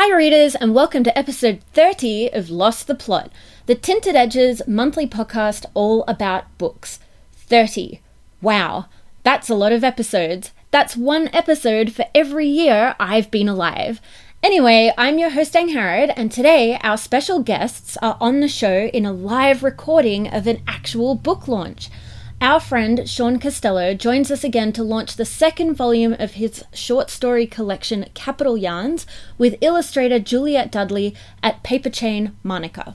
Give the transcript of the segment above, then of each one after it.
Hi, readers, and welcome to episode 30 of Lost the Plot, the Tinted Edges monthly podcast all about books. 30. Wow, that's a lot of episodes. That's one episode for every year I've been alive. Anyway, I'm your host, Angharad, and today our special guests are on the show in a live recording of an actual book launch. Our friend Sean Costello joins us again to launch the second volume of his short story collection Capital Yarns with illustrator Juliet Dudley at Paper Chain Manuka.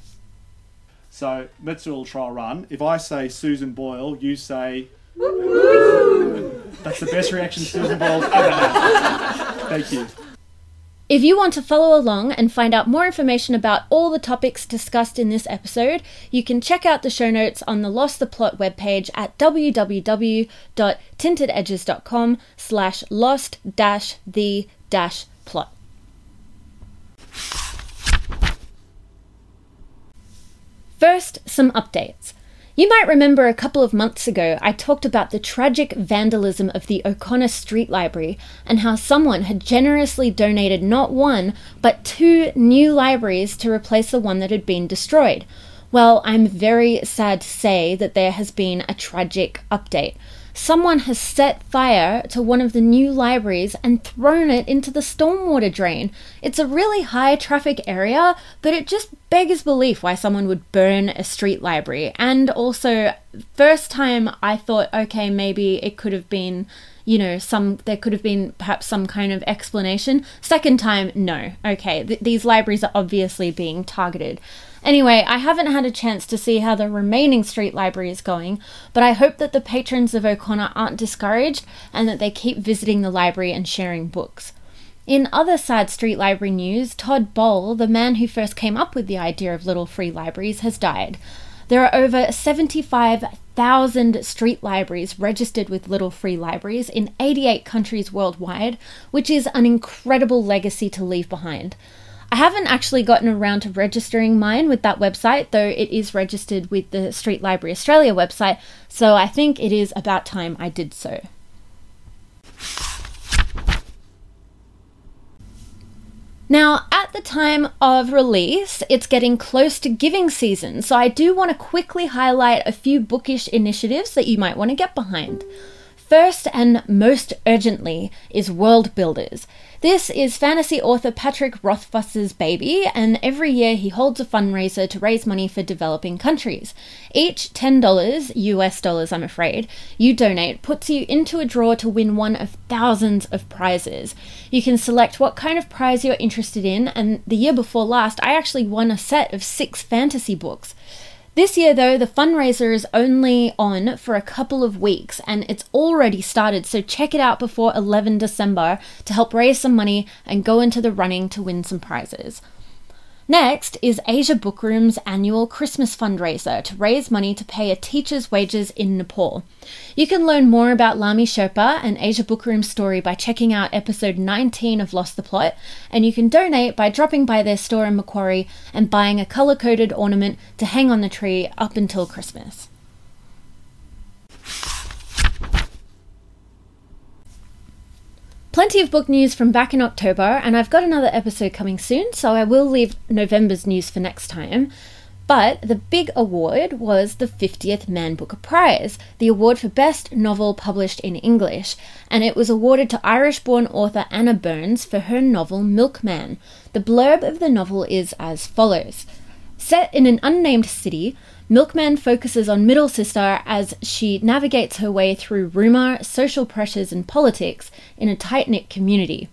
So let's do a trial run. If I say Susan Boyle, you say. That's the best reaction Susan Boyle's ever had. Thank you. If you want to follow along and find out more information about all the topics discussed in this episode, you can check out the show notes on the Lost the Plot webpage at www.tintededges.com slash lost dash the dash plot. First, some updates. You might remember a couple of months ago I talked about the tragic vandalism of the O'Connor Street Library and how someone had generously donated not one, but two new libraries to replace the one that had been destroyed. Well, I'm very sad to say that there has been a tragic update someone has set fire to one of the new libraries and thrown it into the stormwater drain. It's a really high traffic area, but it just beggars belief why someone would burn a street library. And also, first time I thought, okay, maybe it could have been you know some there could have been perhaps some kind of explanation second time no okay th- these libraries are obviously being targeted Anyway, I haven't had a chance to see how the remaining street library is going, but I hope that the patrons of O'Connor aren't discouraged and that they keep visiting the library and sharing books. In other sad street library news, Todd Bol, the man who first came up with the idea of little free libraries, has died. There are over 75,000 street libraries registered with Little Free Libraries in 88 countries worldwide, which is an incredible legacy to leave behind. I haven't actually gotten around to registering mine with that website, though it is registered with the Street Library Australia website, so I think it is about time I did so. Now, at the time of release, it's getting close to giving season, so I do want to quickly highlight a few bookish initiatives that you might want to get behind. First and most urgently is World Builders. This is fantasy author Patrick Rothfuss's baby, and every year he holds a fundraiser to raise money for developing countries. Each $10, US dollars, I'm afraid, you donate puts you into a draw to win one of thousands of prizes. You can select what kind of prize you're interested in, and the year before last, I actually won a set of six fantasy books. This year, though, the fundraiser is only on for a couple of weeks and it's already started, so check it out before 11 December to help raise some money and go into the running to win some prizes. Next is Asia Bookroom's annual Christmas fundraiser to raise money to pay a teacher's wages in Nepal. You can learn more about Lami Sherpa and Asia Bookroom's story by checking out episode 19 of Lost the Plot, and you can donate by dropping by their store in Macquarie and buying a colour coded ornament to hang on the tree up until Christmas. Plenty of book news from back in October, and I've got another episode coming soon, so I will leave November's news for next time. But the big award was the 50th Man Booker Prize, the award for Best Novel Published in English, and it was awarded to Irish born author Anna Burns for her novel Milkman. The blurb of the novel is as follows Set in an unnamed city, Milkman focuses on middle sister as she navigates her way through rumour, social pressures, and politics in a tight knit community.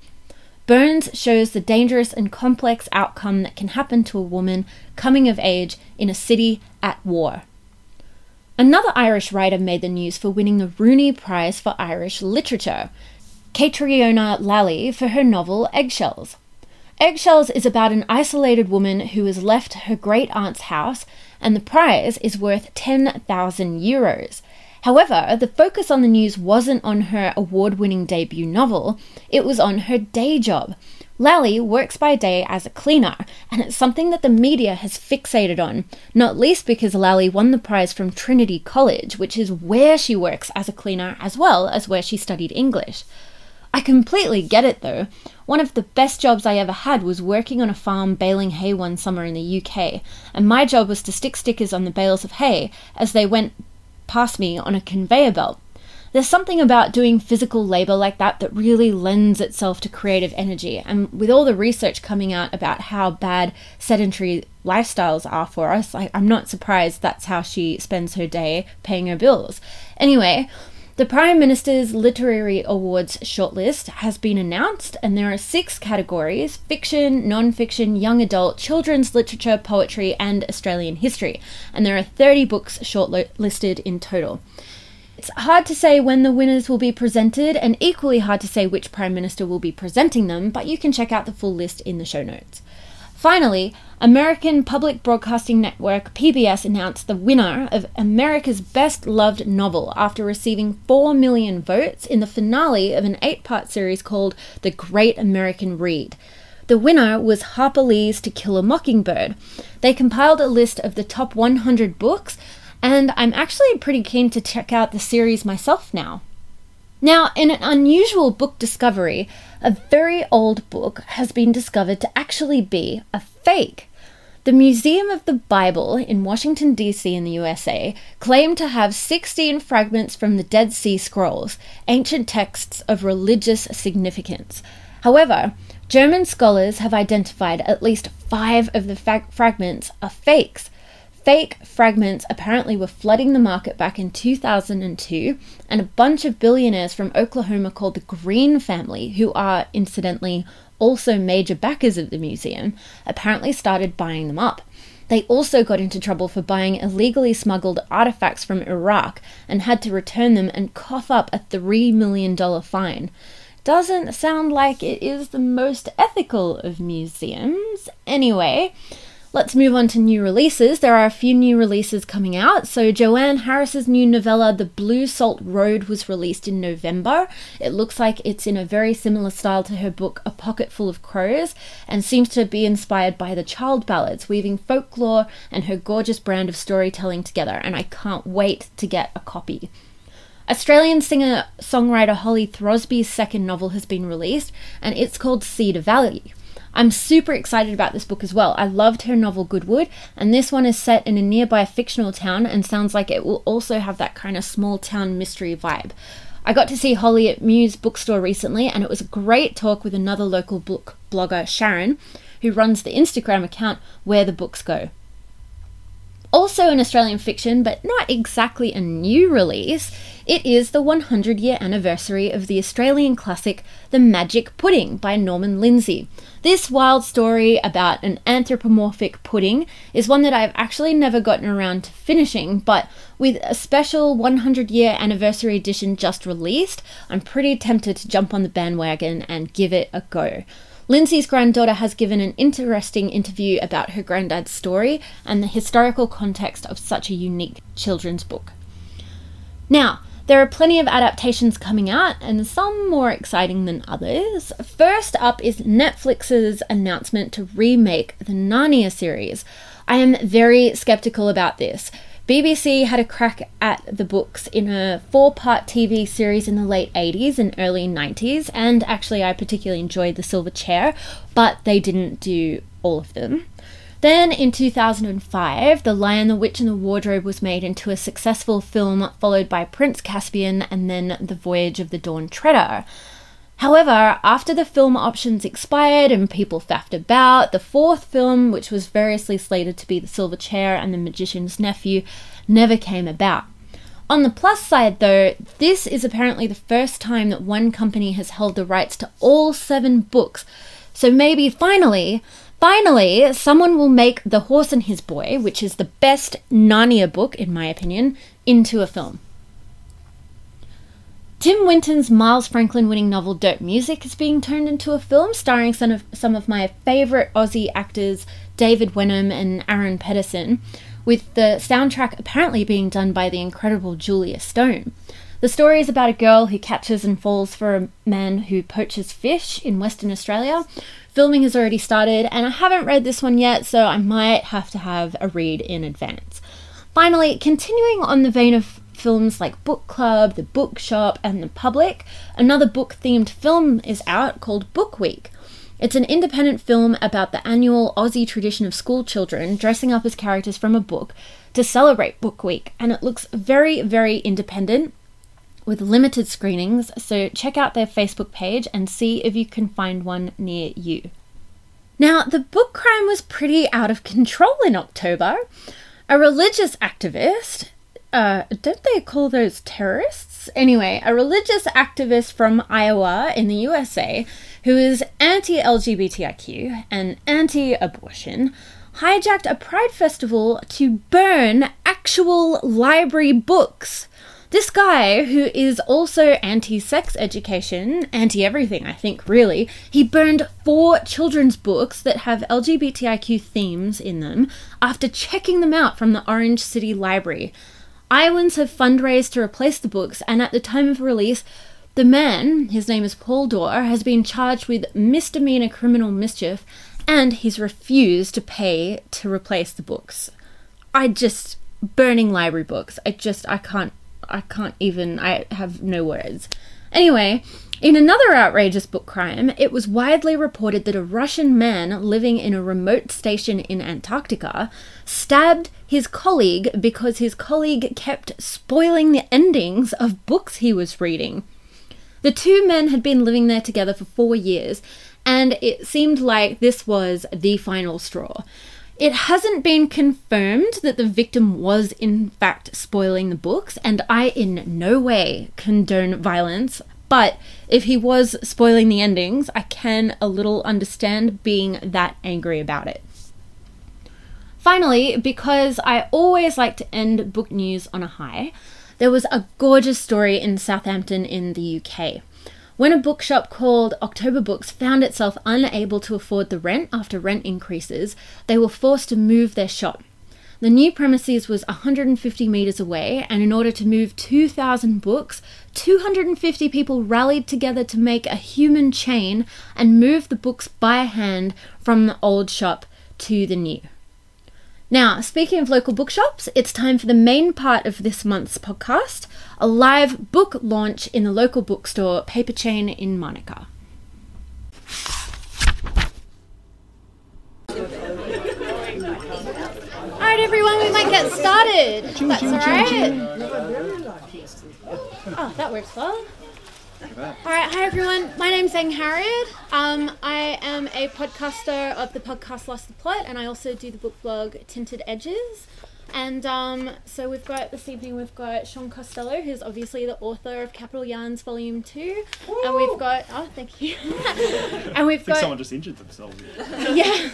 Burns shows the dangerous and complex outcome that can happen to a woman coming of age in a city at war. Another Irish writer made the news for winning the Rooney Prize for Irish Literature, Catriona Lally for her novel Eggshells. Eggshells is about an isolated woman who has left her great aunt's house and the prize is worth 10,000 euros. However, the focus on the news wasn't on her award winning debut novel, it was on her day job. Lally works by day as a cleaner, and it's something that the media has fixated on, not least because Lally won the prize from Trinity College, which is where she works as a cleaner as well as where she studied English. I completely get it though. One of the best jobs I ever had was working on a farm baling hay one summer in the UK, and my job was to stick stickers on the bales of hay as they went past me on a conveyor belt. There's something about doing physical labor like that that really lends itself to creative energy. And with all the research coming out about how bad sedentary lifestyles are for us, I, I'm not surprised that's how she spends her day paying her bills. Anyway, the Prime Minister's Literary Awards shortlist has been announced, and there are six categories fiction, non fiction, young adult, children's literature, poetry, and Australian history. And there are 30 books shortlisted in total. It's hard to say when the winners will be presented, and equally hard to say which Prime Minister will be presenting them, but you can check out the full list in the show notes. Finally, American Public Broadcasting Network PBS announced the winner of America's Best Loved Novel after receiving 4 million votes in the finale of an eight part series called The Great American Read. The winner was Harper Lee's To Kill a Mockingbird. They compiled a list of the top 100 books and I'm actually pretty keen to check out the series myself now. Now, in an unusual book discovery, a very old book has been discovered to actually be a fake. The Museum of the Bible in Washington, D.C., in the USA, claimed to have 16 fragments from the Dead Sea Scrolls, ancient texts of religious significance. However, German scholars have identified at least five of the fa- fragments are fakes, Fake fragments apparently were flooding the market back in 2002, and a bunch of billionaires from Oklahoma called the Green family, who are incidentally also major backers of the museum, apparently started buying them up. They also got into trouble for buying illegally smuggled artifacts from Iraq and had to return them and cough up a $3 million fine. Doesn't sound like it is the most ethical of museums. Anyway, Let's move on to new releases. There are a few new releases coming out. So, Joanne Harris's new novella, The Blue Salt Road, was released in November. It looks like it's in a very similar style to her book, A Pocket Full of Crows, and seems to be inspired by the child ballads, weaving folklore and her gorgeous brand of storytelling together. And I can't wait to get a copy. Australian singer songwriter Holly Throsby's second novel has been released, and it's called Cedar Valley. I'm super excited about this book as well. I loved her novel Goodwood, and this one is set in a nearby fictional town and sounds like it will also have that kind of small town mystery vibe. I got to see Holly at Muse Bookstore recently, and it was a great talk with another local book blogger, Sharon, who runs the Instagram account Where the Books Go. Also an Australian fiction, but not exactly a new release, it is the 100 year anniversary of the Australian classic The Magic Pudding by Norman Lindsay. This wild story about an anthropomorphic pudding is one that I've actually never gotten around to finishing, but with a special 100 year anniversary edition just released, I'm pretty tempted to jump on the bandwagon and give it a go. Lindsay's granddaughter has given an interesting interview about her granddad's story and the historical context of such a unique children's book. Now, there are plenty of adaptations coming out, and some more exciting than others. First up is Netflix's announcement to remake the Narnia series. I am very skeptical about this. BBC had a crack at the books in a four part TV series in the late 80s and early 90s, and actually, I particularly enjoyed The Silver Chair, but they didn't do all of them. Then in 2005, The Lion, the Witch, and the Wardrobe was made into a successful film, followed by Prince Caspian and then The Voyage of the Dawn Treader. However, after the film options expired and people faffed about, the fourth film, which was variously slated to be The Silver Chair and The Magician's Nephew, never came about. On the plus side, though, this is apparently the first time that one company has held the rights to all seven books. So maybe finally, Finally, someone will make The Horse and His Boy, which is the best Narnia book, in my opinion, into a film. Tim Winton's Miles Franklin winning novel Dirt Music is being turned into a film starring some of, some of my favourite Aussie actors, David Wenham and Aaron Pedersen, with the soundtrack apparently being done by the incredible Julia Stone. The story is about a girl who catches and falls for a man who poaches fish in Western Australia, Filming has already started, and I haven't read this one yet, so I might have to have a read in advance. Finally, continuing on the vein of films like Book Club, The Bookshop, and The Public, another book themed film is out called Book Week. It's an independent film about the annual Aussie tradition of school children dressing up as characters from a book to celebrate Book Week, and it looks very, very independent with limited screenings, so check out their Facebook page and see if you can find one near you. Now, the book crime was pretty out of control in October. A religious activist, uh, don't they call those terrorists? Anyway, a religious activist from Iowa in the USA who is anti LGBTIQ and anti abortion hijacked a pride festival to burn actual library books. This guy, who is also anti sex education, anti everything, I think, really, he burned four children's books that have LGBTIQ themes in them after checking them out from the Orange City Library. Iowans have fundraised to replace the books, and at the time of release, the man, his name is Paul Dorr, has been charged with misdemeanor criminal mischief and he's refused to pay to replace the books. I just burning library books. I just I can't I can't even, I have no words. Anyway, in another outrageous book crime, it was widely reported that a Russian man living in a remote station in Antarctica stabbed his colleague because his colleague kept spoiling the endings of books he was reading. The two men had been living there together for four years, and it seemed like this was the final straw. It hasn't been confirmed that the victim was, in fact, spoiling the books, and I in no way condone violence. But if he was spoiling the endings, I can a little understand being that angry about it. Finally, because I always like to end book news on a high, there was a gorgeous story in Southampton in the UK. When a bookshop called October Books found itself unable to afford the rent after rent increases, they were forced to move their shop. The new premises was 150 metres away, and in order to move 2,000 books, 250 people rallied together to make a human chain and move the books by hand from the old shop to the new. Now, speaking of local bookshops, it's time for the main part of this month's podcast a live book launch in the local bookstore Paper Chain in Manuka. Everyone, we might get started. That's alright. Oh, that works well. Alright, hi everyone. My name's Angharad. Um, I am a podcaster of the podcast Lost the Plot, and I also do the book blog Tinted Edges. And um, so we've got this evening we've got Sean Costello, who's obviously the author of Capital Yarns Volume Two, Woo! and we've got oh thank you, and we've I think got someone just injured themselves. yeah.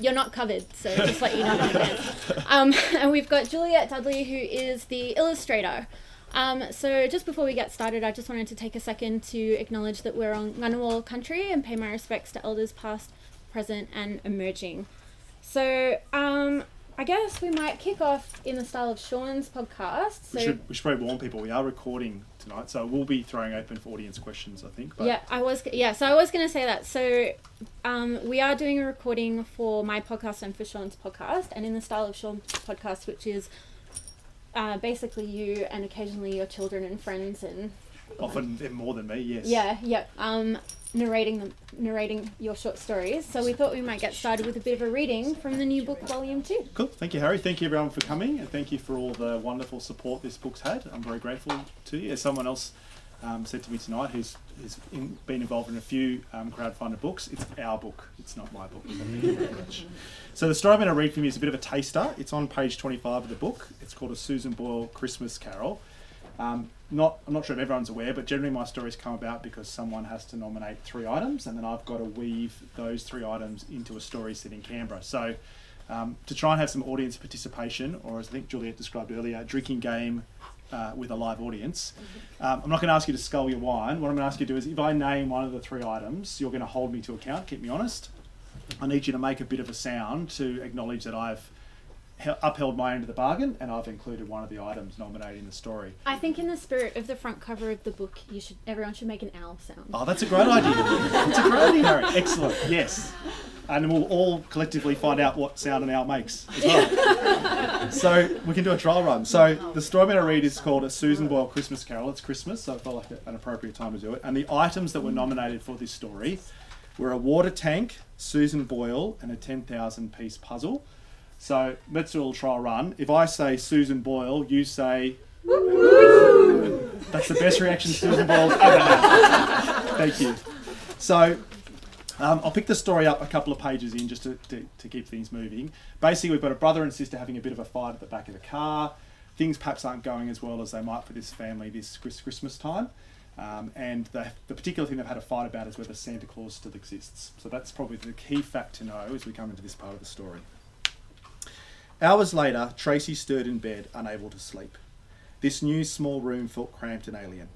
You're not covered, so just let you know. Um, and we've got Juliet Dudley, who is the illustrator. Um, so just before we get started, I just wanted to take a second to acknowledge that we're on Ngunnawal country and pay my respects to elders past, present, and emerging. So um, I guess we might kick off in the style of Sean's podcast. So we, should, we should probably warn people we are recording tonight, so we'll be throwing open for audience questions, I think. But yeah, I was yeah, so I was going to say that. So um, we are doing a recording for my podcast and for Sean's podcast, and in the style of Sean's podcast, which is uh, basically you and occasionally your children and friends and often more than me. Yes. Yeah, yeah. Um, narrating them, narrating your short stories. So we thought we might get started with a bit of a reading from the new book, Volume Two. Cool. Thank you, Harry. Thank you, everyone, for coming, and thank you for all the wonderful support this book's had. I'm very grateful to you. As someone else um, said to me tonight, who's, who's in, been involved in a few um, crowdfunded books, it's our book. It's not my book. Thank you very much. So the story I'm going to read from you is a bit of a taster. It's on page 25 of the book. It's called A Susan Boyle Christmas Carol. Um, not, I'm not sure if everyone's aware, but generally my stories come about because someone has to nominate three items, and then I've got to weave those three items into a story set in Canberra. So, um, to try and have some audience participation, or as I think Juliet described earlier, drinking game uh, with a live audience. Um, I'm not going to ask you to scull your wine. What I'm going to ask you to do is, if I name one of the three items, you're going to hold me to account, keep me honest. I need you to make a bit of a sound to acknowledge that I've upheld my end of the bargain, and I've included one of the items nominating the story. I think, in the spirit of the front cover of the book, you should everyone should make an owl sound. Oh, that's a great idea. that's a great idea, Harry. Excellent. Yes. and we'll all collectively find out what sound an owl makes as well. so we can do a trial run. So the story I'm going to read is called A Susan Boyle Christmas Carol. It's Christmas, so it felt like an appropriate time to do it. And the items that were nominated for this story were a water tank, Susan Boyle, and a 10,000 piece puzzle. So do a run. If I say Susan Boyle, you say. That's the best reaction Susan Boyle's ever had. Thank you. So um, I'll pick the story up a couple of pages in just to, to, to, keep things moving. Basically, we've got a brother and sister having a bit of a fight at the back of the car. Things perhaps aren't going as well as they might for this family this Christmas time. Um, and the, the particular thing they've had a fight about is whether Santa Claus still exists. So that's probably the key fact to know as we come into this part of the story. Hours later, Tracy stirred in bed, unable to sleep. This new small room felt cramped and alien.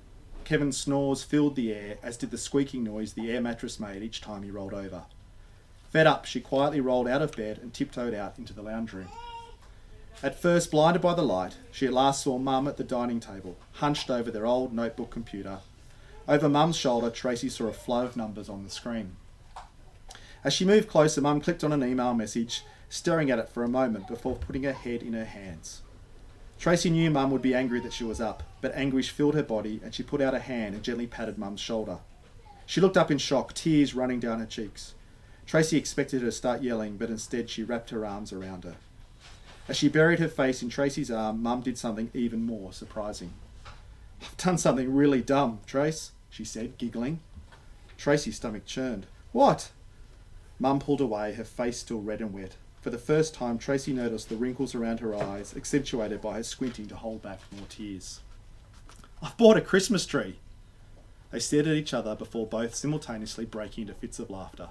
Kevin's snores filled the air, as did the squeaking noise the air mattress made each time he rolled over. Fed up, she quietly rolled out of bed and tiptoed out into the lounge room. At first, blinded by the light, she at last saw Mum at the dining table, hunched over their old notebook computer. Over Mum's shoulder, Tracy saw a flow of numbers on the screen. As she moved closer, Mum clicked on an email message, staring at it for a moment before putting her head in her hands. Tracy knew Mum would be angry that she was up, but anguish filled her body and she put out a hand and gently patted Mum's shoulder. She looked up in shock, tears running down her cheeks. Tracy expected her to start yelling, but instead she wrapped her arms around her. As she buried her face in Tracy's arm, Mum did something even more surprising. I've done something really dumb, Trace, she said, giggling. Tracy's stomach churned. What? Mum pulled away, her face still red and wet. For the first time, Tracy noticed the wrinkles around her eyes, accentuated by her squinting to hold back more tears. I've bought a Christmas tree. They stared at each other before both simultaneously breaking into fits of laughter.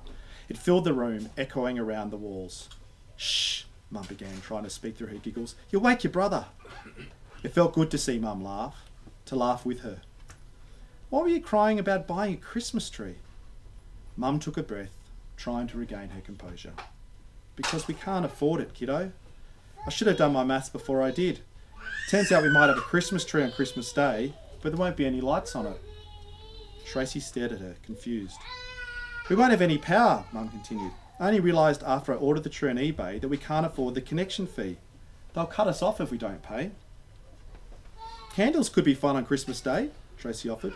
It filled the room, echoing around the walls. Shh, Mum began, trying to speak through her giggles. You'll wake your brother. It felt good to see Mum laugh, to laugh with her. Why were you crying about buying a Christmas tree? Mum took a breath, trying to regain her composure because we can't afford it, kiddo. I should have done my maths before I did. Turns out we might have a Christmas tree on Christmas Day, but there won't be any lights on it. Tracy stared at her, confused. We won't have any power, Mum continued. I only realised after I ordered the tree on eBay that we can't afford the connection fee. They'll cut us off if we don't pay. Candles could be fun on Christmas Day, Tracy offered.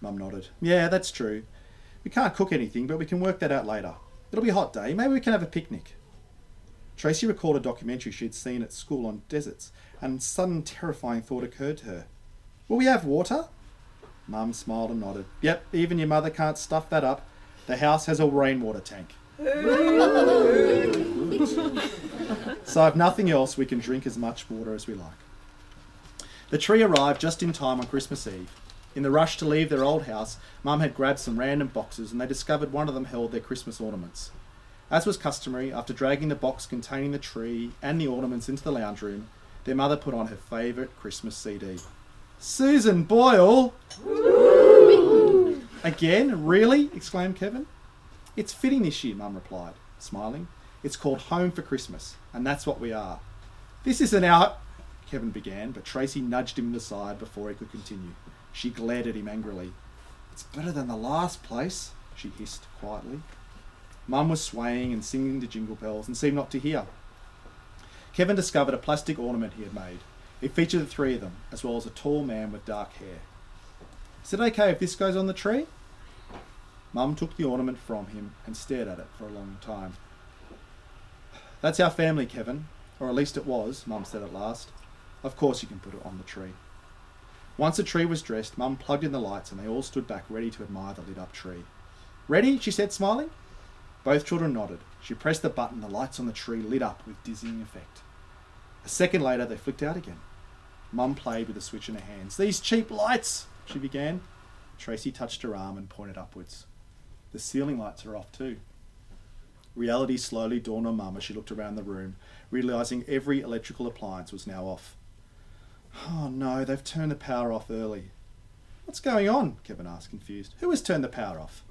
Mum nodded. Yeah, that's true. We can't cook anything, but we can work that out later. It'll be a hot day. Maybe we can have a picnic. Tracy recalled a documentary she'd seen at school on deserts, and a sudden terrifying thought occurred to her. Will we have water? Mum smiled and nodded. Yep, even your mother can't stuff that up. The house has a rainwater tank. so, if nothing else, we can drink as much water as we like. The tree arrived just in time on Christmas Eve, in the rush to leave their old house, Mum had grabbed some random boxes and they discovered one of them held their Christmas ornaments. As was customary, after dragging the box containing the tree and the ornaments into the lounge room, their mother put on her favourite Christmas CD. Susan Boyle! Again? Really? exclaimed Kevin. It's fitting this year, Mum replied, smiling. It's called Home for Christmas, and that's what we are. This isn't our. Kevin began, but Tracy nudged him aside before he could continue. She glared at him angrily. It's better than the last place, she hissed quietly. Mum was swaying and singing the jingle bells and seemed not to hear. Kevin discovered a plastic ornament he had made. It featured the three of them, as well as a tall man with dark hair. Is it okay if this goes on the tree? Mum took the ornament from him and stared at it for a long time. That's our family, Kevin, or at least it was, Mum said at last. Of course you can put it on the tree. Once the tree was dressed, Mum plugged in the lights and they all stood back ready to admire the lit up tree. Ready? she said, smiling. Both children nodded. She pressed the button, the lights on the tree lit up with dizzying effect. A second later, they flicked out again. Mum played with the switch in her hands. These cheap lights, she began. Tracy touched her arm and pointed upwards. The ceiling lights are off too. Reality slowly dawned on Mum as she looked around the room, realizing every electrical appliance was now off. Oh no, they've turned the power off early. What's going on? Kevin asked, confused. Who has turned the power off?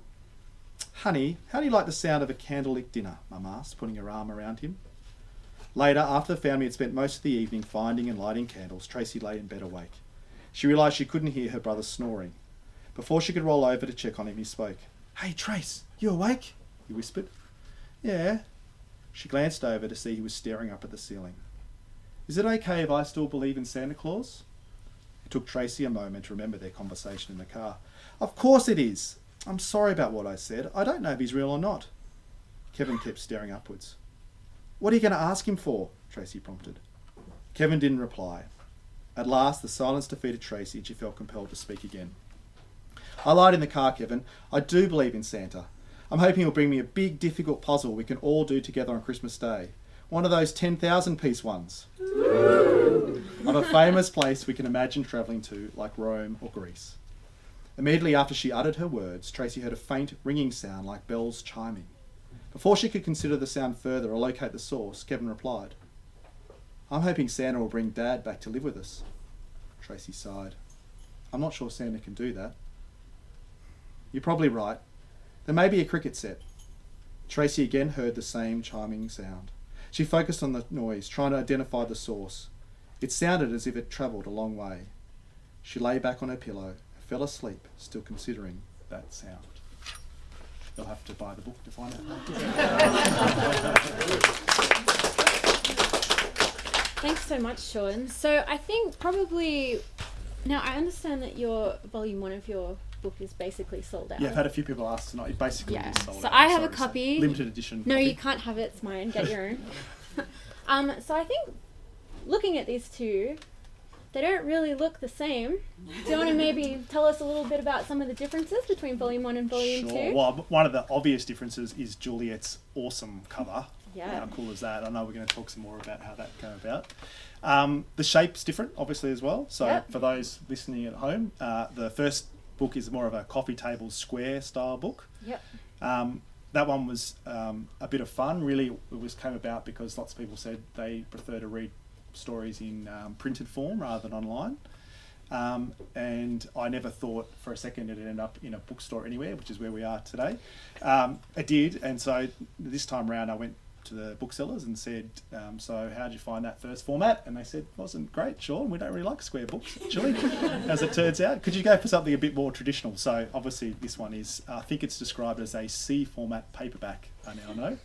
Honey, how do you like the sound of a candlelit dinner? Mum asked, putting her arm around him. Later, after the family had spent most of the evening finding and lighting candles, Tracy lay in bed awake. She realised she couldn't hear her brother snoring. Before she could roll over to check on him, he spoke. Hey, Trace, you awake? he whispered. Yeah. She glanced over to see he was staring up at the ceiling. Is it okay if I still believe in Santa Claus? It took Tracy a moment to remember their conversation in the car. Of course it is. I'm sorry about what I said. I don't know if he's real or not. Kevin kept staring upwards. What are you going to ask him for? Tracy prompted. Kevin didn't reply. At last, the silence defeated Tracy and she felt compelled to speak again. I lied in the car, Kevin. I do believe in Santa. I'm hoping he'll bring me a big, difficult puzzle we can all do together on Christmas Day. One of those 10,000 piece ones. of a famous place we can imagine travelling to, like Rome or Greece. Immediately after she uttered her words, Tracy heard a faint ringing sound like bells chiming. Before she could consider the sound further or locate the source, Kevin replied, I'm hoping Santa will bring Dad back to live with us. Tracy sighed. I'm not sure Santa can do that. You're probably right. There may be a cricket set. Tracy again heard the same chiming sound. She focused on the noise, trying to identify the source. It sounded as if it travelled a long way. She lay back on her pillow and fell asleep, still considering that sound. You'll have to buy the book to find out. Thanks so much, Sean. So I think probably now I understand that your volume one of your book is basically sold out. Yeah, I've had a few people ask tonight. It basically Yeah. is sold out. So out. I have a copy. limited edition. No, copy. you can't have it. It's mine. Get your own. um, so I think looking at these two, they don't really look the same. Do you want to maybe tell us a little bit about some of the differences between volume one and volume 2? Sure. two? Well, one of the obvious differences is Juliet's awesome cover. Yeah. How cool is that? I know we're going to talk some more about how that came about. Um, the shape's different, obviously, as well. So, Yep. for those listening at home, uh, the first book is more of a coffee table square style book. Yep. Um, that one was um, a bit of fun. Really, it was came about because lots of people said they prefer to read stories in um, printed form rather than online. Um, and I never thought for a second it'd end up in a bookstore anywhere, which is where we are today. Um, it did, and so this time round I went to the booksellers and said, um, "So how did you find that first format?" And they said, "Wasn't great, Sean. We don't really like square books, actually, as it turns out. Could you go for something a bit more traditional?" So obviously this one is, I think it's described as a C format paperback. I now know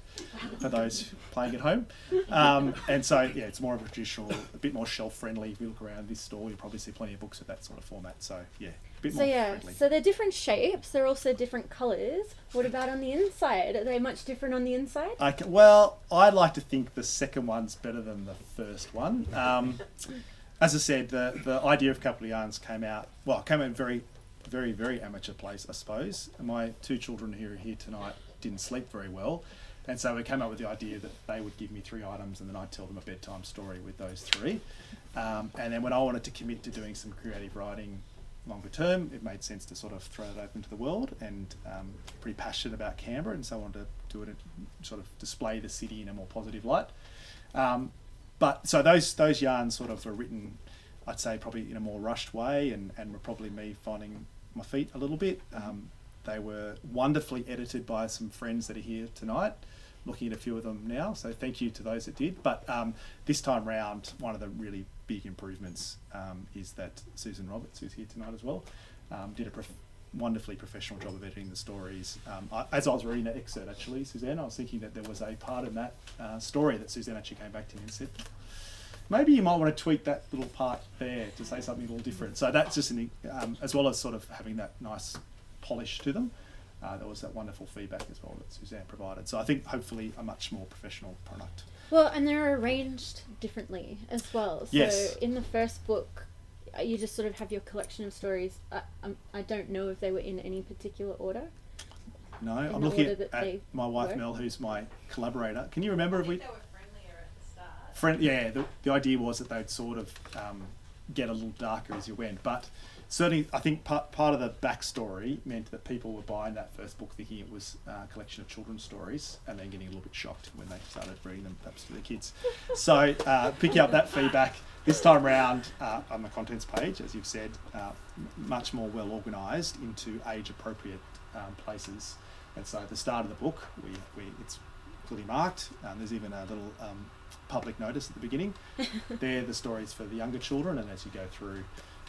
for those playing at home. Um, and so, yeah, it's more of a traditional, a bit more shelf friendly. If you look around this store, you'll probably see plenty of books with that sort of format. So, yeah, So yeah, friendly. so they're different shapes. They're also different colours. What about on the inside? Are they much different on the inside? I ca- well, I like to think the second one's better than the first one. Um, as I said, the, the idea of Capital Yarns came out, well, came out in very, very, very amateur place, I suppose. My two children who are here tonight didn't sleep very well. And so we came up with the idea that they would give me three items and then I'd tell them a bedtime story with those three. Um, and then when I wanted to commit to doing some creative writing longer term, it made sense to sort of throw it open to the world. And um, pretty passionate about Canberra, and so I wanted to do it, sort of display the city in a more positive light. Um, but so those those yarns sort of were written, I'd say probably in a more rushed way, and, and were probably me finding my feet a little bit. Um, they were wonderfully edited by some friends that are here tonight. Looking at a few of them now, so thank you to those that did. But um, this time round, one of the really big improvements um, is that Susan Roberts, who's here tonight as well, um, did a prof- wonderfully professional job of editing the stories. Um, I, as I was reading that excerpt, actually, Suzanne, I was thinking that there was a part in that uh, story that Suzanne actually came back to me and said, maybe you might want to tweak that little part there to say something a little different. So that's just an, um, as well as sort of having that nice polish to them. Uh, there was that wonderful feedback as well that Suzanne provided. So I think hopefully a much more professional product. Well, and they're arranged differently as well. So Yes. in the first book, uh, you just sort of have your collection of stories. I, um, I don't know if they were in any particular order. No, In I'm looking at, that at my wife were? Mel, who's my collaborator. Can you remember I if we? think they were friendlier at the start. friend, yeah, the, the idea was that they'd sort of um, get a little darker as you went. But certainly, I think part, part of the backstory meant that people were buying that first book thinking it was uh, a collection of children's stories and then getting a little bit shocked when they started reading them, perhaps to their kids. So, uh, picking up that feedback this time round uh, on the contents page, as you've said, uh, much more well organised into age appropriate um, places. And so, at the start of the book, we, we it's clearly marked. Um, there's even a little um, public notice at the beginning. They're the stories for the younger children, and as you go through,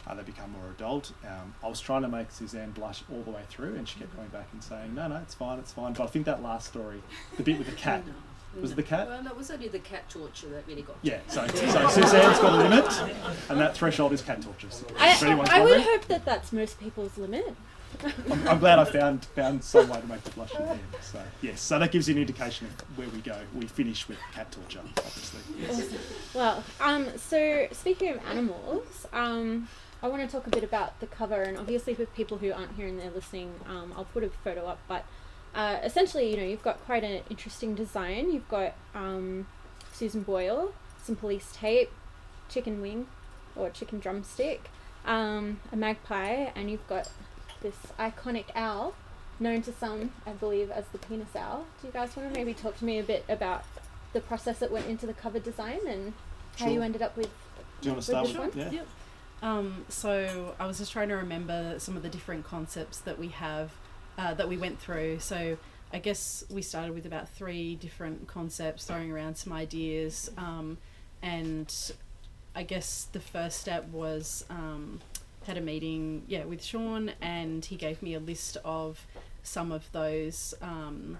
uh, they become more adult. Um, I was trying to make Suzanne blush all the way through, and she kept going back and saying, "No, no, it's fine, it's fine." But I think that last story, the bit with the cat, was it the cat? Well, no, it was only the cat torture that really got. Yeah, so, so Suzanne's got a limit, and that threshold is cat tortures. I, If anyone's I would hope that that's most people's limit. I'm, I'm glad I found found some way to make the blush at the end. So yes, so that gives you an indication of where we go. We finish with cat torture, obviously. Yes. Well, um, so speaking of animals, um, I want to talk a bit about the cover, and obviously for people who aren't here and they're listening, um, I'll put a photo up. But uh, essentially, you know, you've got quite an interesting design. You've got um, Susan Boyle, some police tape, chicken wing, or chicken drumstick, um, a magpie, and you've got this iconic owl, known to some, I believe, as the penis owl. Do you guys want to maybe talk to me a bit about the process that went into the cover design and how you ended up with Do you want to start With with that? one? Yeah. Yep. Um, so I was just trying to remember some of the different concepts that we have, uh, that we went through. So I guess we started with about three different concepts, throwing around some ideas, um, and I guess the first step was um, had a meeting, yeah, with Sean, and he gave me a list of some of those. Um,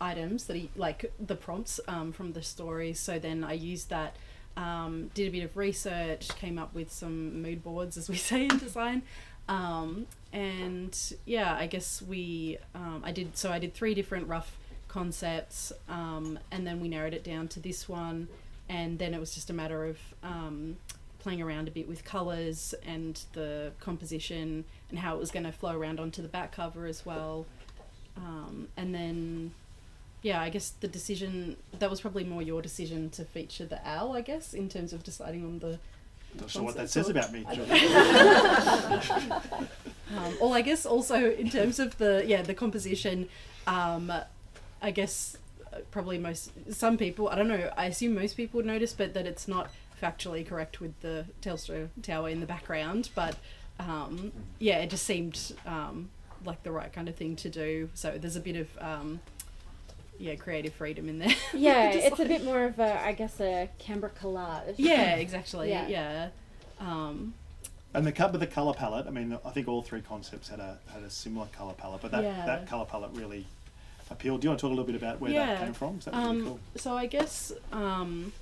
items that he like the prompts um, from the stories so then i used that um, did a bit of research came up with some mood boards as we say in design. Um, and yeah i guess we um, i did so i did three different rough concepts um, and then we narrowed it down to this one. And then it was just a matter of um, playing around a bit with colors and the composition and how it was going to flow around onto the back cover as well. Um, and then yeah, I guess the decision that was probably more your decision to feature the owl, I guess, in terms of deciding on the. Not sure what that says about me. Um, or I guess also in terms of the yeah the composition, um, I guess uh, probably most some people I don't know I assume most people would notice, but that it's not factually correct with the Telstra tower in the background. But um, yeah, it just seemed um, like the right kind of thing to do. So there's a bit of um, yeah creative freedom in there. yeah Just it's a bit more of a i guess a canberra collage Yeah, exactly. Yeah. Yeah. Um, And the cut with the color palette. I mean, I think all three concepts had a had a similar color palette, but that, Yeah. that color palette really appealed. Do you want to talk a little bit about where Yeah. that came from? that um, really cool. So I guess um,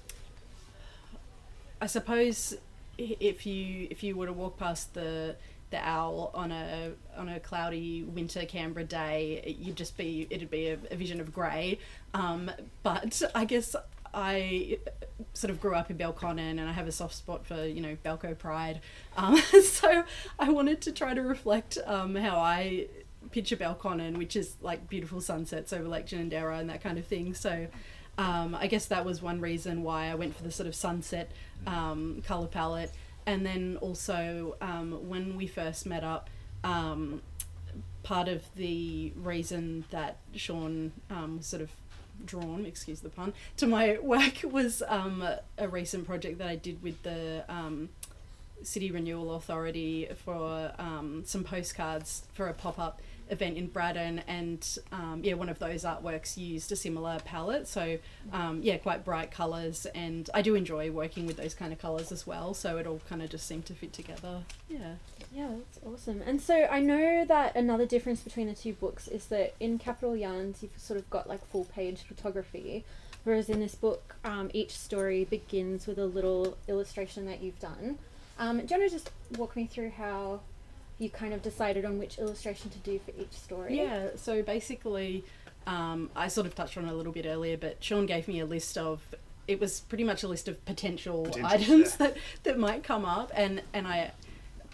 I suppose if you if you were to walk past the the owl on a on a cloudy winter Canberra day, you'd just be it'd be a, a vision of grey. Um, but I guess I sort of grew up in Belconnen and I have a soft spot for you know Belco pride. Um, so I wanted to try to reflect um, how I picture Belconnen, which is like beautiful sunsets over Lake Ginninderra and that kind of thing. So um, I guess that was one reason why I went for the sort of sunset um, color palette. And then also um, when we first met up, um, part of the reason that Sean um, sort of drawn, excuse the pun, to my work was um, a, a recent project that I did with the um, City Renewal Authority for um, some postcards for a pop up event in Braddon, and um, yeah, one of those artworks used a similar palette. So um, yeah, quite bright colours, and I do enjoy working with those kind of colours as well. So it all kind of just seemed to fit together. Yeah. Yeah, that's awesome. And so I know that another difference between the two books is that in Capital Yarns you've sort of got like full page photography, whereas in this book um, each story begins with a little illustration that you've done. Um, do you want to just walk me through how you kind of decided on which illustration to do for each story? Yeah, so basically, um, I sort of touched on it a little bit earlier, but Sean gave me a list of. It was pretty much a list of potential Potentials, items yeah. that, that might come up, and and I,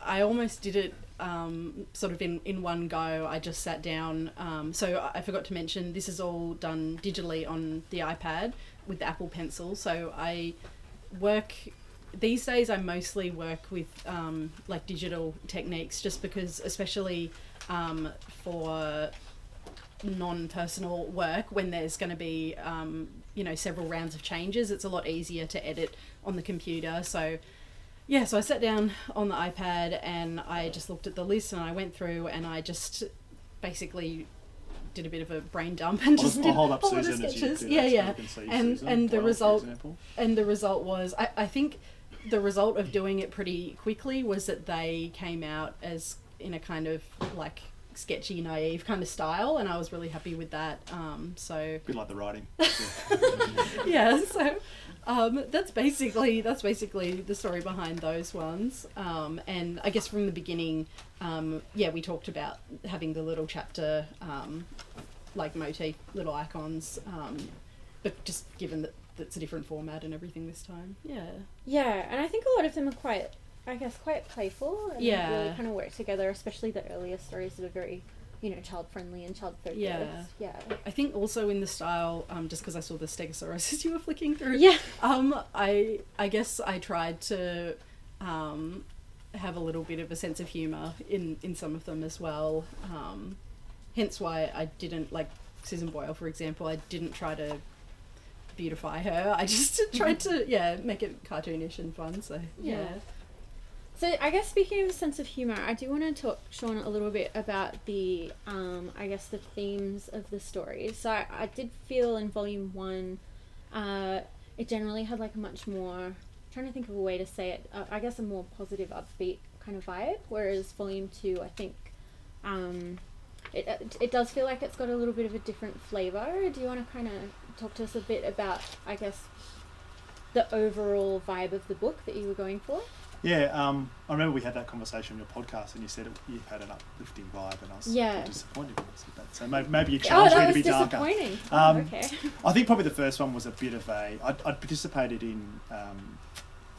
I almost did it um, sort of in, in one go. I just sat down. Um, so I- I forgot to mention this is all done digitally on the iPad with the Apple Pencil. So I work these days. I mostly work with um, like digital techniques, just because, especially um, for non-personal work when there's going to be um, you know several rounds of changes it's a lot easier to edit on the computer so yeah so i sat down on the ipad and i just looked at the list and i went through and i just basically did a bit of a brain dump and I'll, just did I'll hold up a lot Susan as sketches yeah so yeah you can see and and the result example. and the result was I, I think the result of doing it pretty quickly was that they came out as in a kind of like sketchy, naive kind of style, and I was really happy with that. Um, so bit like the writing. yeah, so um, that's basically that's basically the story behind those ones. Um, and I guess from the beginning, um, yeah, we talked about having the little chapter um, like motif, little icons, um, but just given that that's a different format and everything this time, yeah, Yeah, and I think a lot of them are quite, I guess, quite playful and Yeah. really kind of work together, especially the earlier stories that are very, you know, child friendly and child focused. Yeah. Yeah. I think also in the style, um, just because I saw the Stegosaurus as you were flicking through, Yeah. um, I I guess I tried to um, have a little bit of a sense of humour in, in some of them as well. Um, hence why I didn't like Susan Boyle, for example. I didn't try to beautify her. I just tried to yeah make it cartoonish and fun. So yeah, Yeah. So I guess speaking of a sense of humor, I do want to talk, Sean, a little bit about the, um, I guess the themes of the stories. So I, I did feel in volume one, uh, it generally had like a much more, trying to think of a way to say it. Uh, I guess a more positive, upbeat kind of vibe. Whereas volume two, I think, um, it it, it does feel like it's got a little bit of a different flavor. Do you want to kind of talk to us a bit about, I guess, the overall vibe of the book that you were going for? Yeah, um, I remember we had that conversation on your podcast, and you said it, you had an uplifting vibe, and I was Yeah. disappointed when you said that. So maybe, maybe you Oh, challenged that me to be darker. disappointing. Um, okay. I think probably the first one was a bit of a. I'd, I'd participated in um,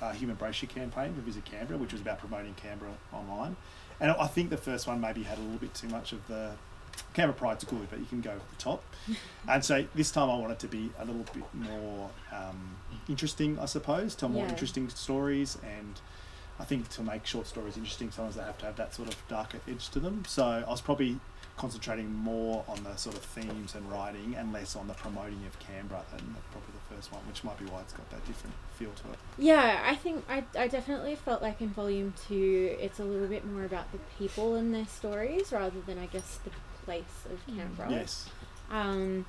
a Human Brochure campaign for Visit Canberra, which was about promoting Canberra online. And I think the first one maybe had a little bit too much of the. Canberra Pride's good, but you can go over the top. and so this time I wanted to be a little bit more um, interesting, I suppose, tell more Yeah. interesting stories. And I think to make short stories interesting, sometimes they have to have that sort of darker edge to them. So I was probably concentrating more on the sort of themes and writing and less on the promoting of Canberra than probably the first one, which might be why it's got that different feel to it. Yeah, I think I, I definitely felt like in volume two, it's a little bit more about the people and their stories rather than, I guess, the place of Canberra. Yes. Um,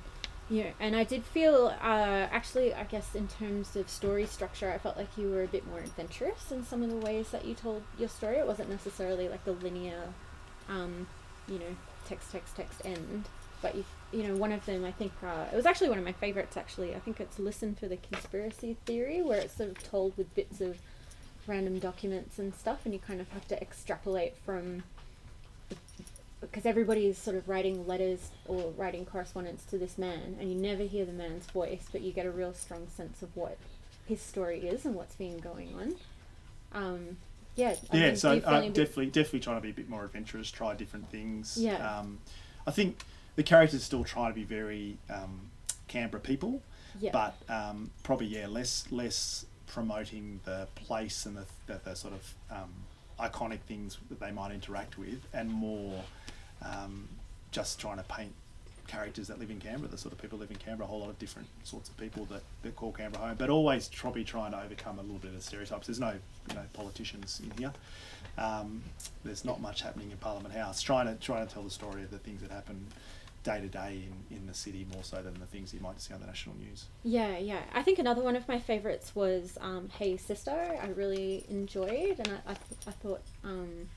yeah, and I did feel, uh, actually, I guess in terms of story structure, I felt like you were a bit more adventurous in some of the ways that you told your story. It wasn't necessarily like the linear, um, you know, text, text, text, end. But you, you know, one of them, I think, uh, it was actually one of my favorites. Actually, I think it's "Listen for the Conspiracy Theory," where it's sort of told with bits of random documents and stuff, and you kind of have to extrapolate from because everybody is sort of writing letters or writing correspondence to this man, and you never hear the man's voice, but you get a real strong sense of what his story is and what's been going on. Um, yeah, I yeah, so do you feel uh, definitely, definitely trying to be a bit more adventurous, try different things. Yeah. Um, I think the characters still try to be very um, Canberra people, yeah, but um, probably yeah, less less promoting the place and the, the, the sort of um, iconic things that they might interact with, and more um, just trying to paint characters that live in Canberra, the sort of people live in Canberra, a whole lot of different sorts of people that, that call Canberra home, but always probably trying to overcome a little bit of the stereotypes. There's no you know politicians in here. Um, there's not much happening in Parliament House. Trying to trying to tell the story of the things that happen day to day in, in the city more so than the things you might see on the national news. yeah, yeah. I think another one of my favorites was um, "Hey Sister." I really enjoyed, and I, I, th- I thought, um,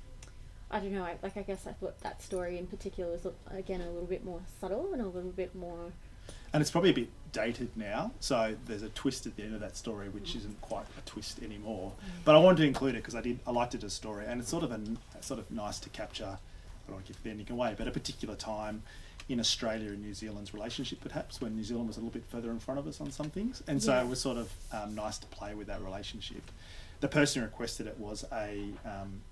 I don't know, I, like I guess I thought that story in particular was again a little bit more subtle and a little bit more And it's probably a bit dated now, so there's a twist at the end of that story, which isn't quite a twist anymore. But I wanted to include it because I did, I liked it as a story, and it's sort of a, sort of nice to capture. I don't want to give the ending away, but a particular time in Australia and New Zealand's relationship, perhaps when New Zealand was a little bit further in front of us on some things, and so Yeah. it was sort of um, nice to play with that relationship. The person who requested it was a um,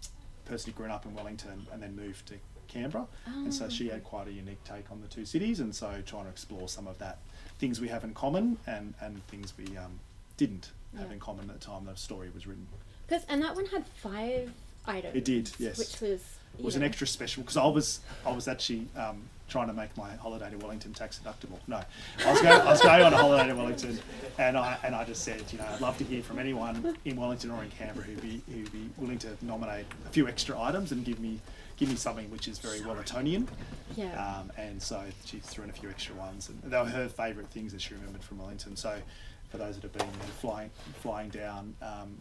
person who grew up in Wellington and then moved to Canberra, and so Oh, she had quite a unique take on the two cities, and so trying to explore some of that things we have in common and and things we um, didn't have in common at the time the story was written. Because and that one had five items. It did, yes. Which was was you an extra special because I was I was actually um, trying to make my holiday to Wellington tax deductible. No, I was going I was going on a holiday to Wellington, and I and I just said you know I'd love to hear from anyone in Wellington or in Canberra who'd be who'd be willing to nominate a few extra items and give me give me something which is very Wellingtonian. Yeah. Um, and so she threw in a few extra ones, and they were her favourite things that she remembered from Wellington. So, for those that have been flying flying down, um,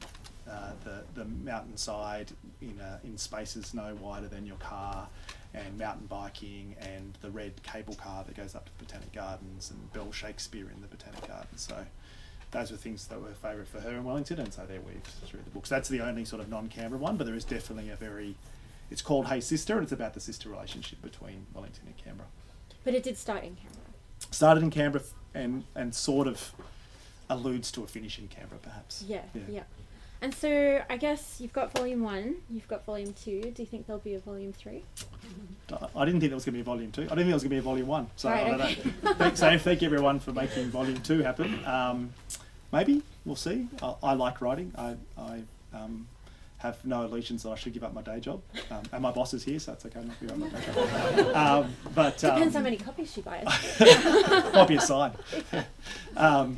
uh, the the mountainside in uh, in spaces no wider than your car, and mountain biking, and the red cable car that goes up to the Botanic Gardens, and Bell Shakespeare in the Botanic Gardens. So. Those were things that were favourite for her in Wellington, and so they're weaved through the books. That's the only sort of non-Canberra one, but there is definitely a very. It's called Hey Sister, and it's about the sister relationship between Wellington and Canberra But it did start in Canberra. started in Canberra and and sort of alludes to a finish in Canberra, perhaps. Yeah, Yeah. yeah. And so I guess you've got volume one, you've got volume two. Do you think there'll be a volume three? I- didn't think there was going to be a volume two. I didn't think there was going to be a volume one. So Right, I don't okay. know. Thank, so thank everyone for making volume two happen. Um, maybe we'll see. I, I like writing. I I um, have no illusions that I should give up my day job. Um, and my boss is here, so it's okay not to give up my day job. Um, but Depends um, how many copies she buys. might be a sign. um,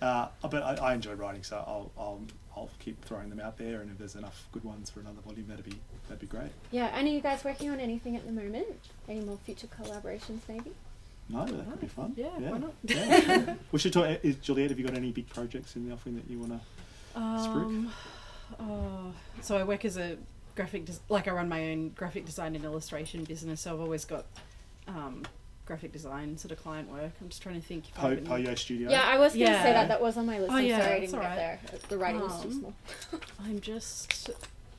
uh, but I, I enjoy writing, so I'll, I'll I'll keep throwing them out there, and if there's enough good ones for another volume, that'd be that'd be great. yeah, and are you guys working on anything at the moment? Any more future collaborations, maybe? No, that could be fun. Yeah, why not? Yeah. we should talk. Is Juliet, have you got any big projects in the offering that you want to? Um, oh, so I work as a graphic, des- like I run my own graphic design and illustration business. So I've always got um, graphic design sort of client work. I'm just trying to think. If Po- can- Poyo Studio. Yeah, I was going to say Yeah. that. That was on my list. Oh, I'm yeah, sorry I didn't get alright. there. The writing was too Um, small. I'm just,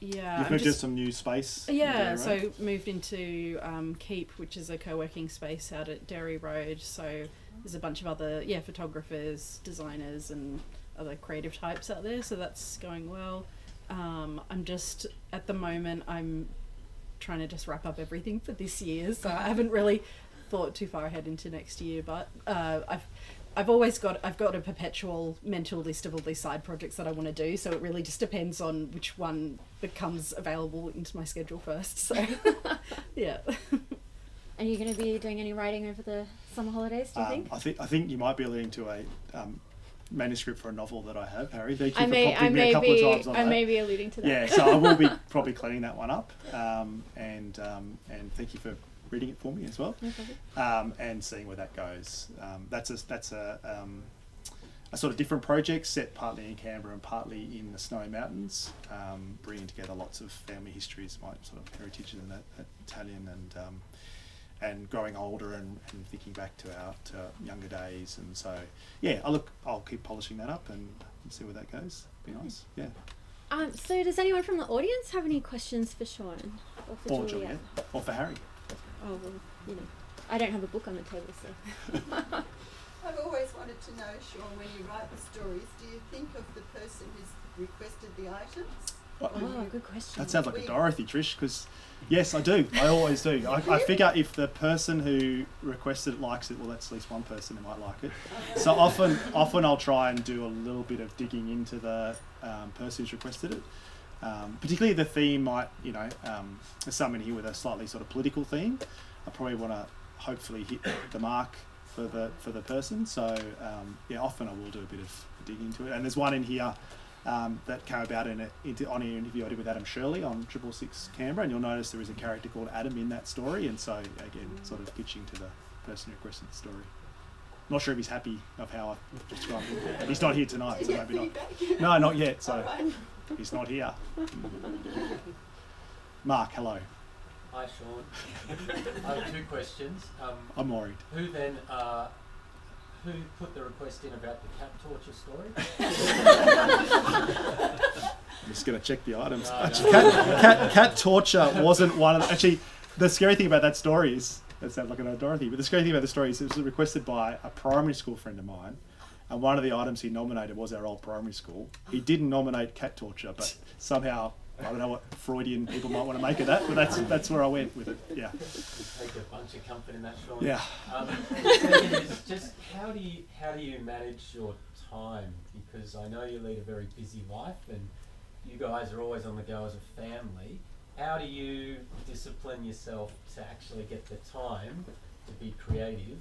yeah. You've I'm moved to just, some new space. Yeah, Derry so moved into um, Keep, which is a co-working space out at Dairy Road. So there's a bunch of other yeah photographers, designers, and other creative types out there. So that's going well. Um, I'm just at the moment I'm trying to just wrap up everything for this year. So I haven't really thought too far ahead into next year, but uh, I've. I've always got I've got a perpetual mental list of all these side projects that I want to do, so it really just depends on which one becomes available into my schedule first. So yeah. Are you're going to be doing any writing over the summer holidays, do you Um, think? I think I think you might be alluding to a um, manuscript for a novel that I have, Harry. Thank you I for may, I me a couple be, of times on I that. may be alluding to that. Yeah, so I will be probably cleaning that one up, um, and um, and thank you for reading it for me as well, um, and seeing where that goes. Um, that's a that's a um, a sort of different project set partly in Canberra and partly in the Snowy Mountains, um, bringing together lots of family histories, my sort of heritage and that, that Italian and um, and growing older and, and thinking back to our to younger days, and so yeah, I look, I'll keep polishing that up and, see where that goes. Be nice, yeah. Um, so, does anyone from the audience have any questions for Sean or for Or? Juliet, or for Harry. Oh, well, you know, I don't have a book on the table, so. I've always wanted to know, Sean, when you write the stories, do you think of the person who's requested the items? Oh, good question. That sounds like a Dorothy, Trish, because yes, I do. I always do. I, I figure if the person who requested it likes it, well, that's at least one person who might like it. So often, often I'll try and do a little bit of digging into the um, person who's requested it. Um, particularly the theme might, you know, um, there's here with a slightly sort of political theme. I probably want to hopefully hit the mark for the for the person. So um, yeah, often I will do a bit of digging into it. And there's one in here um, that came about in a, on an interview I did with Adam Shirley on Triple Six Canberra, and you'll notice there is a character called Adam in that story, and so again, sort of pitching to the person who requested the story. Not sure if he's happy of how I described him. He's not here tonight, so maybe not. No, not yet. So. He's not here. Mark, hello. Hi, Sean. I have two questions. Um, I'm worried. who then, uh, who put the request in about the cat torture story? I'm just going to check the items. No, Actually, no. cat, cat, cat torture wasn't one of the, actually. The scary thing about that story is that sounds like an old Dorothy, but the scary thing about the story is it was requested by a primary school friend of mine, and one of the items he nominated was our old primary school. He didn't nominate cat torture, but somehow I don't know what Freudian people might want to make of that, but that's that's where I went with it. Yeah, Take a bunch of comfort in that, Sean. yeah. Um, just how do you how do you manage your time? Because I know you lead a very busy life, and you guys are always on the go as a family. How do you discipline yourself to actually get the time to be creative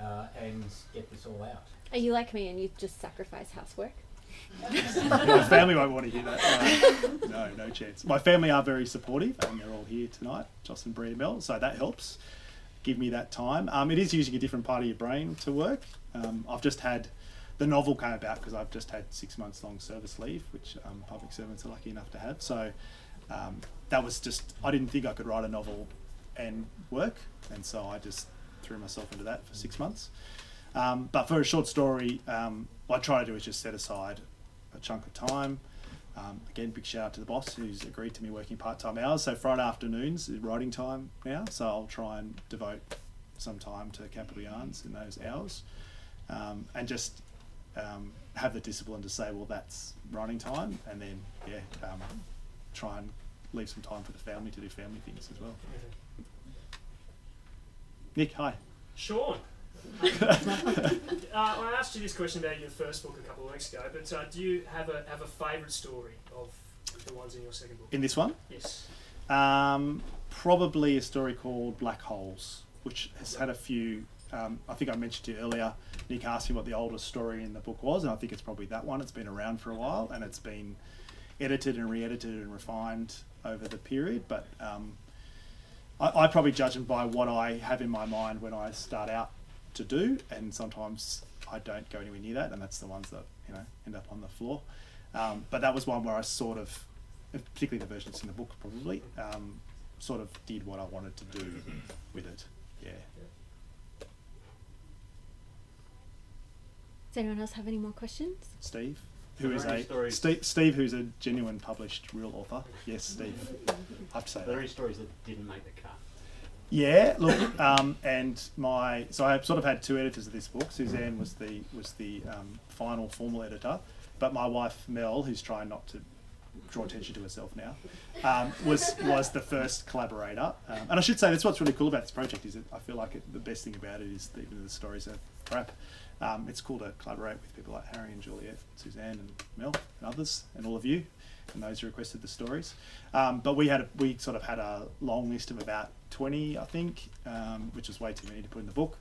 uh, and get this all out? Are you like me and you just sacrifice housework? My family won't want to hear that. No, no, no chance. My family are very supportive, and they're all here tonight, Joss and Brie and Mel, so that helps. Give me that time. Um, it is using a different part of your brain to work. Um, I've just had the novel came about because I've just had six months long service leave, which um, public servants are lucky enough to have. So um, that was just I didn't think I could write a novel and work, and so I just threw myself into that for six months. Um, but for a short story, um, what I try to do is just set aside a chunk of time. Um, again, big shout out to the boss who's agreed to me working part time hours. So Friday afternoons is writing time now. So I'll try and devote some time to Capital Yarns in those hours, um, and just um, have the discipline to say, well, that's writing time, and then yeah, um, try and leave some time for the family to do family things as well. Nick, hi. Sean. uh, I asked you this question about your first book a couple of weeks ago, but uh, do you have a have a favourite story of the ones in your second book? In this one, Yes. um, probably a story called Black Holes, which has had a few. Um, I think I mentioned to you earlier. Nick asked me what the oldest story in the book was, and I think it's probably that one. It's been around for a while, and it's been edited and re-edited and refined over the period. But um, I, I probably judge them by what I have in my mind when I start out to do, and sometimes I don't go anywhere near that, and that's the ones that you know end up on the floor. Um, but that was one where I sort of, particularly the version that's in the book, probably um, sort of did what I wanted to do with it. Yeah. Does anyone else have any more questions? Steve, who is a stories- Steve, Steve, who's a genuine published real author. Yes, Steve. I have to say Are there that. any stories that didn't make the cut? Yeah, look, um, and my so I sort of had two editors of this book. Suzanne was the was the um, final formal editor, but my wife Mel, who's trying not to draw attention to herself now, um, was was the first collaborator. Um, and I should say that's what's really cool about this project is that I feel like it, the best thing about it is that even the stories are crap. Um, it's cool to collaborate with people like Harry and Juliet, Suzanne and Mel and others, and all of you, and those who requested the stories. Um, but we had a, we sort of had a long list of about twenty, I think, um, which was way too many to put in the book.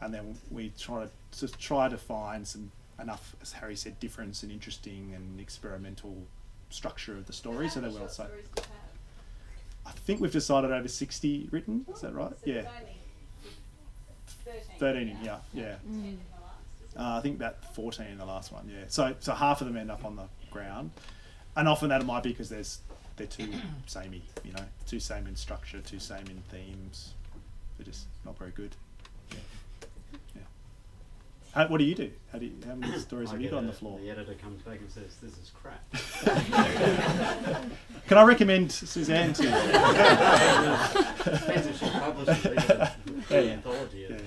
And then we try to just try to find some enough, as Harry said, difference and interesting and experimental structure of the story, so they were also. I think we've decided over sixty written. Is that right? Yeah. 13, yeah, yeah. Uh, I think about 14 in the last one, yeah. So so half of them end up on the ground. And often that might be because there's they're too samey, you know, too same in structure, too same in themes. They're just not very good. Yeah. yeah. How, what do you do? How do you, how many stories have you get got on the floor? The editor comes back and says, "This is crap." Can I recommend Suzanne to you? Depends if she publishes it, Yeah, the yeah. anthology. Yeah, editor.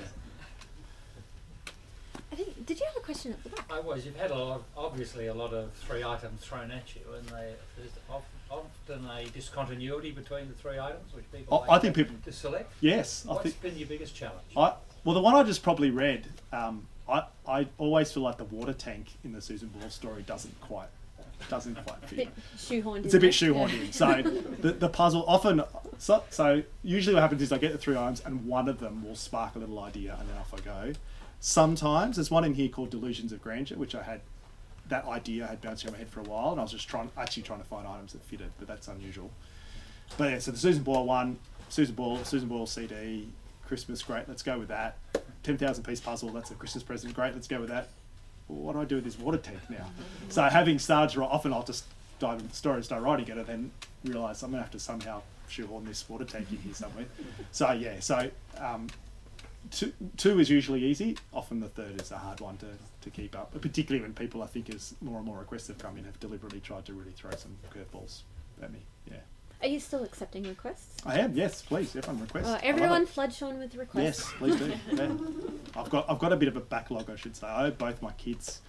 I think. Did you have a question at the back? I was. You've had a lot, obviously a lot of three items thrown at you, and they, there's often a discontinuity between the three items, which people. I- like I think to- people- to select. Yes, I What's think been your biggest challenge? I well the one I just probably read. Um, I I always feel like the water tank in the Susan Boyle story doesn't quite doesn't quite fit. shoehorned It's a bit there. shoehorned in. So the, the puzzle often so, so usually what happens is I get the three items and one of them will spark a little idea and then off I go. Sometimes there's one in here called Delusions of Grandeur, which I had that idea had bounced around my head for a while and I was just trying actually trying to find items that fitted, but that's unusual. But yeah, so the Susan Boyle one, Susan Boyle, Susan Boyle CD, Christmas, great, let's go with that. Ten thousand piece puzzle, that's a Christmas present, great, let's go with that. Well, what do I do with this water tank now? So having started to often I'll just dive into the story and start writing it, and then realise I'm gonna have to somehow shoehorn this water tank in here somewhere. So yeah, so um, two, two is usually easy. Often the third is a hard one to, to keep up, particularly when people I think as more and more requests have come in have deliberately tried to really throw some curveballs at me. Yeah, Are you still accepting requests? I am. Yes, please. Everyone request. Well, everyone flood Sean with requests. Yes, please do. Yeah. I've got I've got a bit of a backlog, I should say. I owe both my kids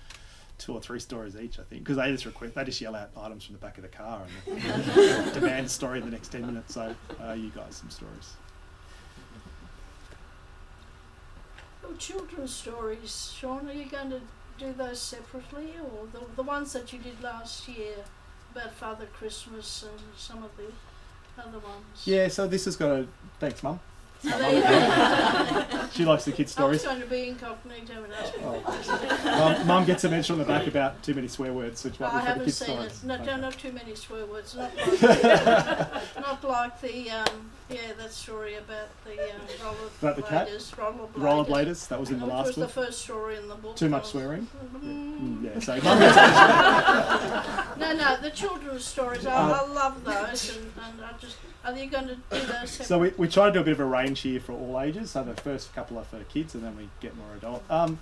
two or three stories each, I think, because they just request they just yell out items from the back of the car and demand a story in the next ten minutes. So I owe you guys some stories. Children's stories, Sean, are you going to do those separately or the, the ones that you did last year about Father Christmas and some of the other ones? Yeah. So this has got a thanks, Mum. It's my mum. she likes the kids' stories. going to be incognito and ask you. Oh. Mum, mum gets a mention on the back about too many swear words, which might be I for the haven't kids' seen stories. it. No, Okay. don't too many swear words. Not like, not like the um, yeah that story about the um, roller About the cat? rollerbladers. Rollerbladers, that was in the Which last was the first story in the book. Too much swearing? Mm, Mm, yeah, so mum gets No, no, the children's stories. I, Uh, I love those, and, and I just are you going to do those? So we, we try to do a bit of a range here for all ages. So the first couple are for kids, and then we get more adult. Um,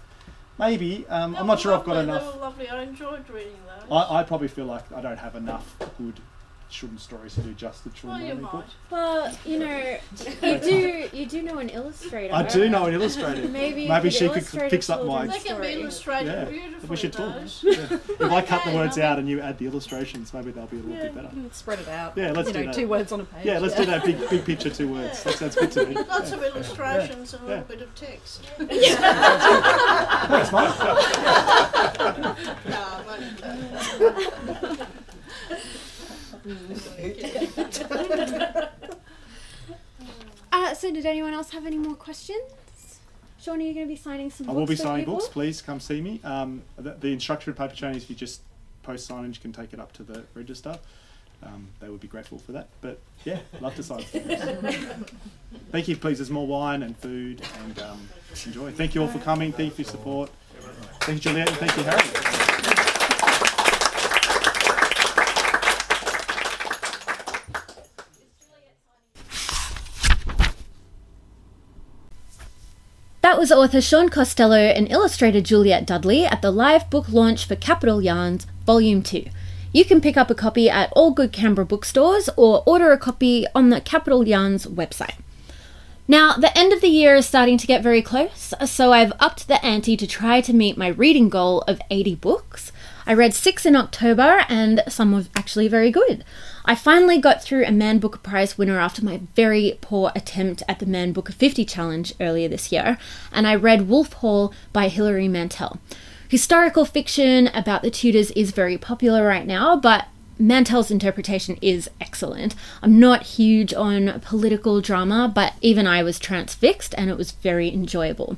maybe um, I'm not sure I've got enough. They were lovely. I enjoyed reading those. I, I probably feel like I don't have enough good children's stories to do just the well, children you only might. book. Well, you know, you do you do know an illustrator. I do know an illustrator. Maybe Maybe could she could fix up my. children's They can be story. illustrated Yeah, beautifully. we should talk. Yeah. If I cut the words out and you add the illustrations, maybe they'll be a little Yeah, bit better. Mm, spread it out. Yeah, let's you do know, that. two words on a page. Yeah, let's do that big big picture, two words. That sounds good to me. Lots Yeah. of illustrations and a little Yeah. bit of text. Thanks, mate. No, I'm only joking. Uh, so, did anyone else have any more questions? Sean, are you going to be signing some books? I books will be for signing people? books. Please come see me. Um, the, the instructor at Paperchain is if you just post signage, can take it up to the register. Um, they would be grateful for that. But yeah, love to sign. Thank you. Please, there's more wine and food and um, enjoy. Thank you all for coming. Thank you for your support. Thank you, Juliet, and thank you, Harry. That was author Sean Costello and illustrator Juliet Dudley at the live book launch for Capital Yarns, Volume 2. You can pick up a copy at all good Canberra bookstores or order a copy on the Capital Yarns website. Now, the end of the year is starting to get very close, so I've upped the ante to try to meet my reading goal of 80 books. I read six in October, and some were actually very good. I finally got through a Man Booker Prize winner after my very poor attempt at the Man Booker 50 challenge earlier this year, and I read Wolf Hall by Hilary Mantel. Historical fiction about the Tudors is very popular right now, but Mantel's interpretation is excellent. I'm not huge on political drama, but even I was transfixed and it was very enjoyable.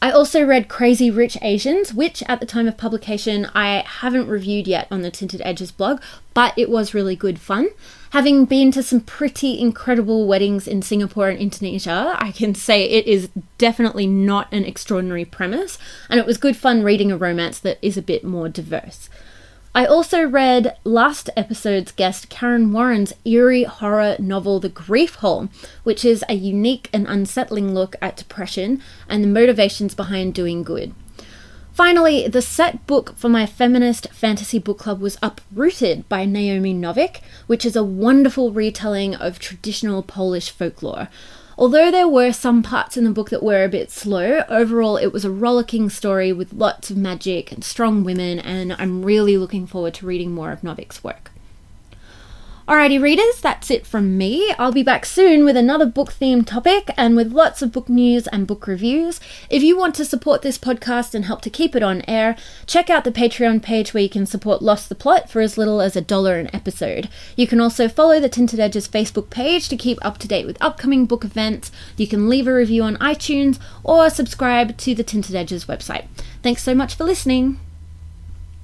I also read Crazy Rich Asians, which at the time of publication I haven't reviewed yet on the Tinted Edges blog, but it was really good fun. Having been to some pretty incredible weddings in Singapore and Indonesia, I can say it is definitely not an extraordinary premise, and it was good fun reading a romance that is a bit more diverse. I also read last episode's guest Kaaron Warren's eerie horror novel The Grief Hole, which is a unique and unsettling look at depression and the motivations behind doing good. Finally, the set book for my feminist fantasy book club was Uprooted by Naomi Novik, which is a wonderful retelling of traditional Polish folklore. Although there were some parts in the book that were a bit slow, overall it was a rollicking story with lots of magic and strong women, and I'm really looking forward to reading more of Novik's work. Alrighty, readers, that's it from me. I'll be back soon with another book themed topic and with lots of book news and book reviews. If you want to support this podcast and help to keep it on air, check out the Patreon page where you can support Lost the Plot for as little as a dollar an episode. You can also follow the Tinted Edges Facebook page to keep up to date with upcoming book events. You can leave a review on iTunes or subscribe to the Tinted Edges website. Thanks so much for listening.